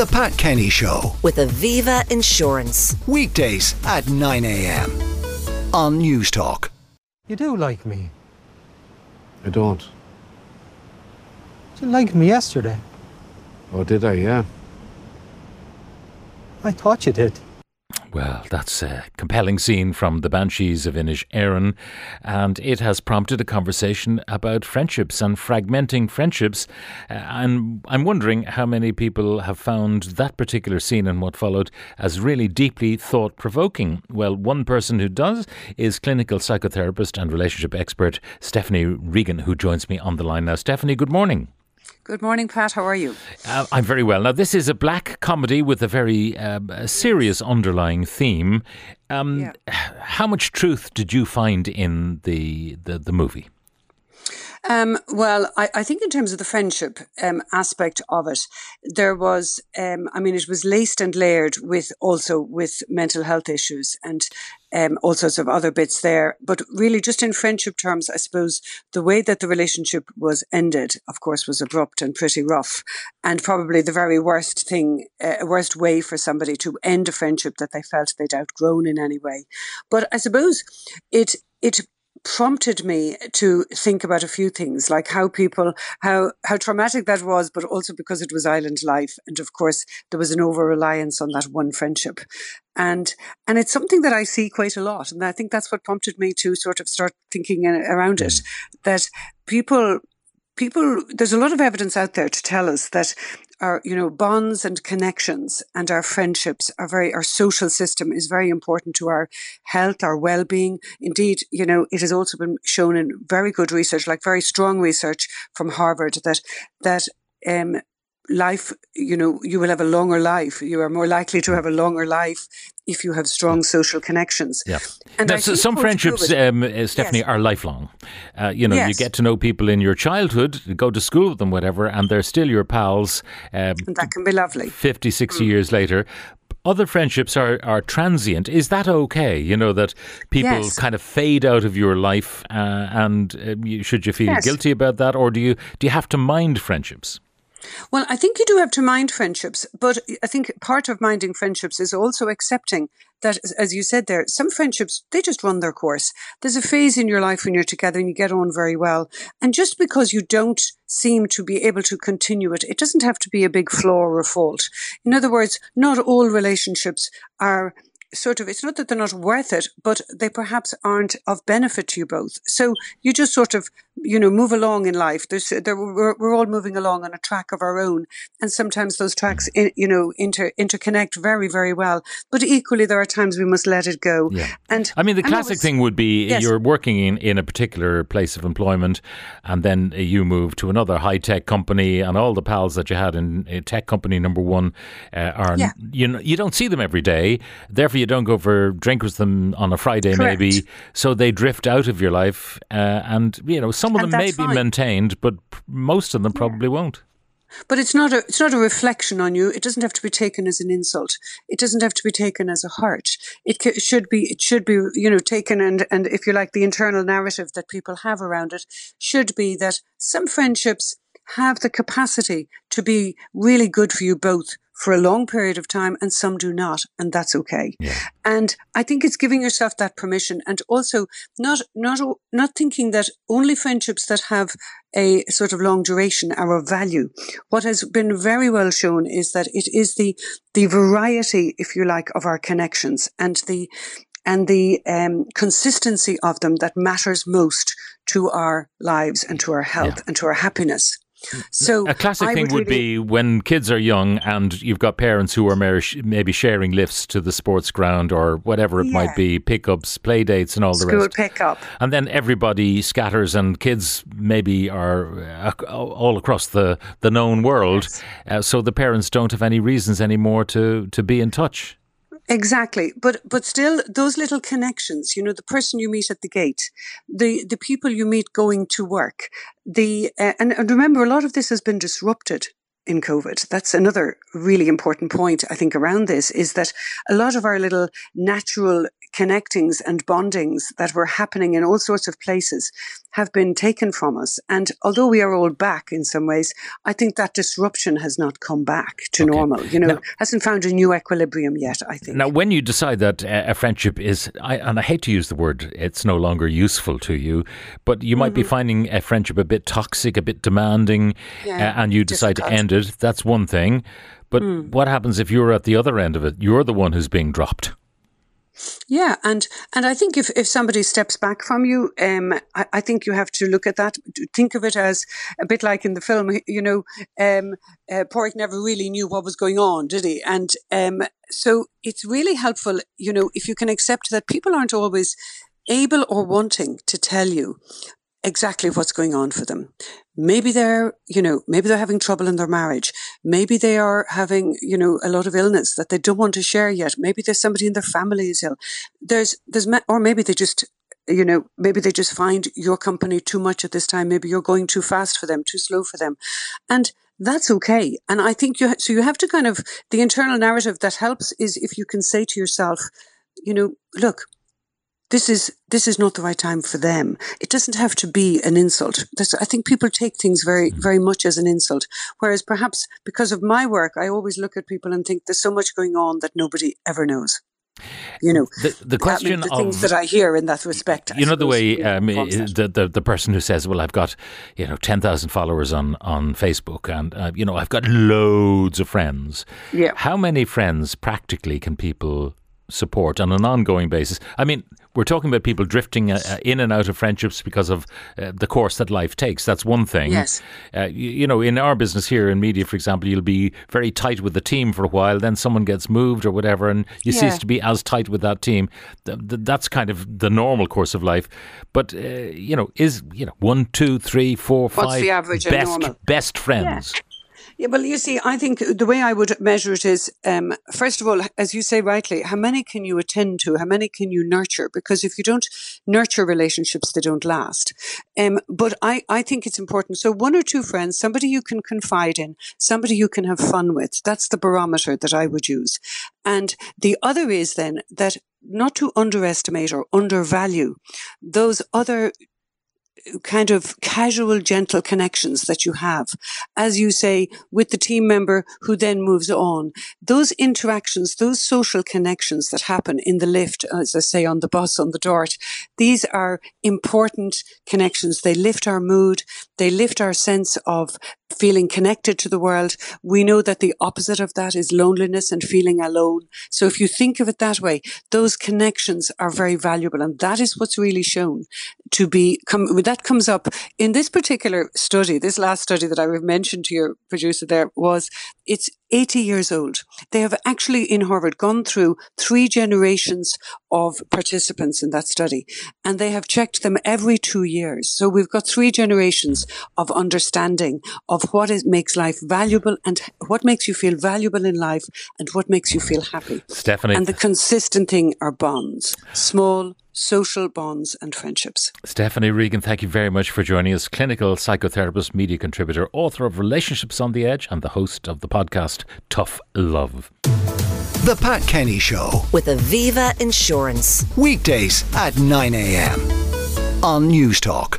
The Pat Kenny Show with Aviva Insurance. weekdays at 9 a.m. on Newstalk. You do like me. I don't. You liked me yesterday. Oh, did I? Yeah. I thought you did. Well, that's a compelling scene from The Banshees of Inisherin, and it has prompted a conversation about friendships and fragmenting friendships. Uh, and I'm wondering how many people have found that particular scene and what followed as really deeply thought provoking. Well, one person who does is clinical psychotherapist and relationship expert Stephanie Regan, who joins me on the line now. Stephanie, good morning. Good morning, Pat. How are you? Uh, I'm very well. Now, this is a black comedy with a very um, serious underlying theme. Um, Yeah. How much truth did you find in the the, the movie? Um, well, I, I think in terms of the friendship um, aspect of it, there was, um, I mean, it was laced and layered with also with mental health issues and um, all sorts of other bits there. But really, just in friendship terms, I suppose the way that the relationship was ended, of course, was abrupt and pretty rough, and probably the very worst thing, uh, worst way for somebody to end a friendship that they felt they'd outgrown in any way. But I suppose it it prompted me to think about a few things like how people how how traumatic that was but also because it was island life. And of course there was an over reliance on that one friendship. And and it's something that I see quite a lot. And I think that's what prompted me to sort of start thinking uh, around it. That people people there's a lot of evidence out there to tell us that our you know bonds and connections and our friendships are very our social system is very important to our health our well-being. Indeed you know it has also been shown in very good research like very strong research from harvard that that um life you know you will have a longer life you are more likely to have a longer life if you have strong social connections Yeah. and some friendships, um, uh, Stephanie, Yes. are lifelong. Uh, you know, you get to know people in your childhood, go to school with them, whatever, and they're still your pals um, and that can be lovely 50, 60 years later. Other friendships are, are transient. Is that okay? You know, that people Yes. kind of fade out of your life, uh, and uh, you, should you feel Yes. guilty about that, or do you do you have to mind friendships? Well, I think you do have to mind friendships, but I think part of minding friendships is also accepting that, as you said there, some friendships, they just run their course. There's a phase in your life when you're together and you get on very well. And just because you don't seem to be able to continue it, it doesn't have to be a big flaw or a fault. In other words, not all relationships are sort of it's not that they're not worth it but they perhaps aren't of benefit to you both so you just sort of you know move along in life there's there, we're, we're all moving along on a track of our own and sometimes those tracks in, you know inter interconnect very very well but equally there are times we must let it go Yeah. and I mean, the classic was- thing would be Yes. you're working in, in a particular place of employment, and then you move to another high tech company, and all the pals that you had in tech company number one uh, are Yeah. you know you don't see them every day. Therefore, you don't go for drink with them on a Friday, Correct. maybe. So they drift out of your life, uh, and you know some of them may that's be fine. maintained, but most of them probably won't. But it's not a it's not a reflection on you. It doesn't have to be taken as an insult. It doesn't have to be taken as a hurt. It ca- should be it should be you know taken and and if you like the internal narrative that people have around it should be that some friendships have the capacity to be really good for you both for a long period of time and some do not and that's okay. And I think it's giving yourself that permission and also not not not thinking that only friendships that have a sort of long duration are of value. What has been very well shown is that it is the the variety, if you like, of our connections and the and the um, consistency of them that matters most to our lives and to our health and to our happiness. So A classic I thing would really- be when kids are young and you've got parents who are maybe sharing lifts to the sports ground or whatever it might be, pickups, play dates, and all the school rest. pickup. And then everybody scatters, and kids maybe are uh, all across the, the known world. Uh, so the parents don't have any reasons anymore to, to be in touch. Exactly, but but still, those little connections. You know, the person you meet at the gate, the the people you meet going to work, the uh, and, and remember, a lot of this has been disrupted in COVID. That's another really important point I think around this is that a lot of our little natural connectings and bondings that were happening in all sorts of places have been taken from us. And although we are all back in some ways, I think that disruption has not come back to okay. normal. You know, now, hasn't found a new equilibrium yet, I think. Now, when you decide that a friendship is, I, and I hate to use the word, it's no longer useful to you, but you might mm-hmm. be finding a friendship a bit toxic, a bit demanding, yeah, uh, and you decide difficult. to end it. That's one thing. But mm. what happens if you're at the other end of it? You're the one who's being dropped. Yeah, and and I think if, if somebody steps back from you, um, I, I think you have to look at that. Think of it as a bit like in the film. You know, um, uh, never really knew what was going on, did he? And um, so it's really helpful. You know, if you can accept that people aren't always able or wanting to tell you exactly what's going on for them. Maybe they're, you know, maybe they're having trouble in their marriage. Maybe they are having, you know, a lot of illness that they don't want to share yet. Maybe there's somebody in their family is ill. There's, there's, or maybe they just, you know, maybe they just find your company too much at this time. Maybe you're going too fast for them, too slow for them. And that's okay. And I think you, so you have to kind of, the internal narrative that helps is if you can say to yourself, you know, look, this is this is not the right time for them. It doesn't have to be an insult. I think people take things very mm. very much as an insult. Whereas perhaps because of my work, I always look at people and think there's so much going on that nobody ever knows. You know, the, the question the of things that I hear in that respect. I you know the way um, the, the the person who says, "Well, I've got you know ten thousand followers on on Facebook, and uh, you know I've got loads of friends." Yeah. How many friends practically can people support on an ongoing basis. I mean, we're talking about people drifting uh, uh, in and out of friendships because of uh, the course that life takes. That's one thing. Yes. Uh, you, you, know, in our business here in media, for example, you'll be very tight with the team for a while, then someone gets moved or whatever, and you yeah. cease to be as tight with that team. That's kind of the normal course of life. But uh, you know, is you know one, two, three, four, five What's average best best friends? Yeah. Yeah, well, you see, I think the way I would measure it is, um, first of all, as you say rightly, how many can you attend to? How many can you nurture? Because if you don't nurture relationships, they don't last. Um, but I, I think it's important. So one or two friends, somebody you can confide in, somebody you can have fun with. That's the barometer that I would use. And the other is then that not to underestimate or undervalue those other kind of casual, gentle connections that you have, as you say, with the team member who then moves on. Those interactions, those social connections that happen in the lift, as I say, on the bus, on the dart, these are important connections. They lift our mood. They lift our sense of feeling connected to the world. We know that the opposite of that is loneliness and feeling alone. So if you think of it that way, those connections are very valuable. And that is what's really shown to be, come, that comes up in this particular study, this last study that I mentioned to your producer there was, it's 80 years old. They have actually in Harvard gone through three generations of participants in that study and they have checked them every two years. So we've got three generations of understanding of what is, makes life valuable and what makes you feel valuable in life and what makes you feel happy. Stephanie. And the consistent thing are bonds, small, social bonds and friendships. Stephanie Regan, thank you very much for joining us. Clinical psychotherapist, media contributor, author of Relationships on the Edge, and the host of the podcast Tough Love. The Pat Kenny Show with Aviva Insurance. Weekdays at 9 a.m. on Newstalk.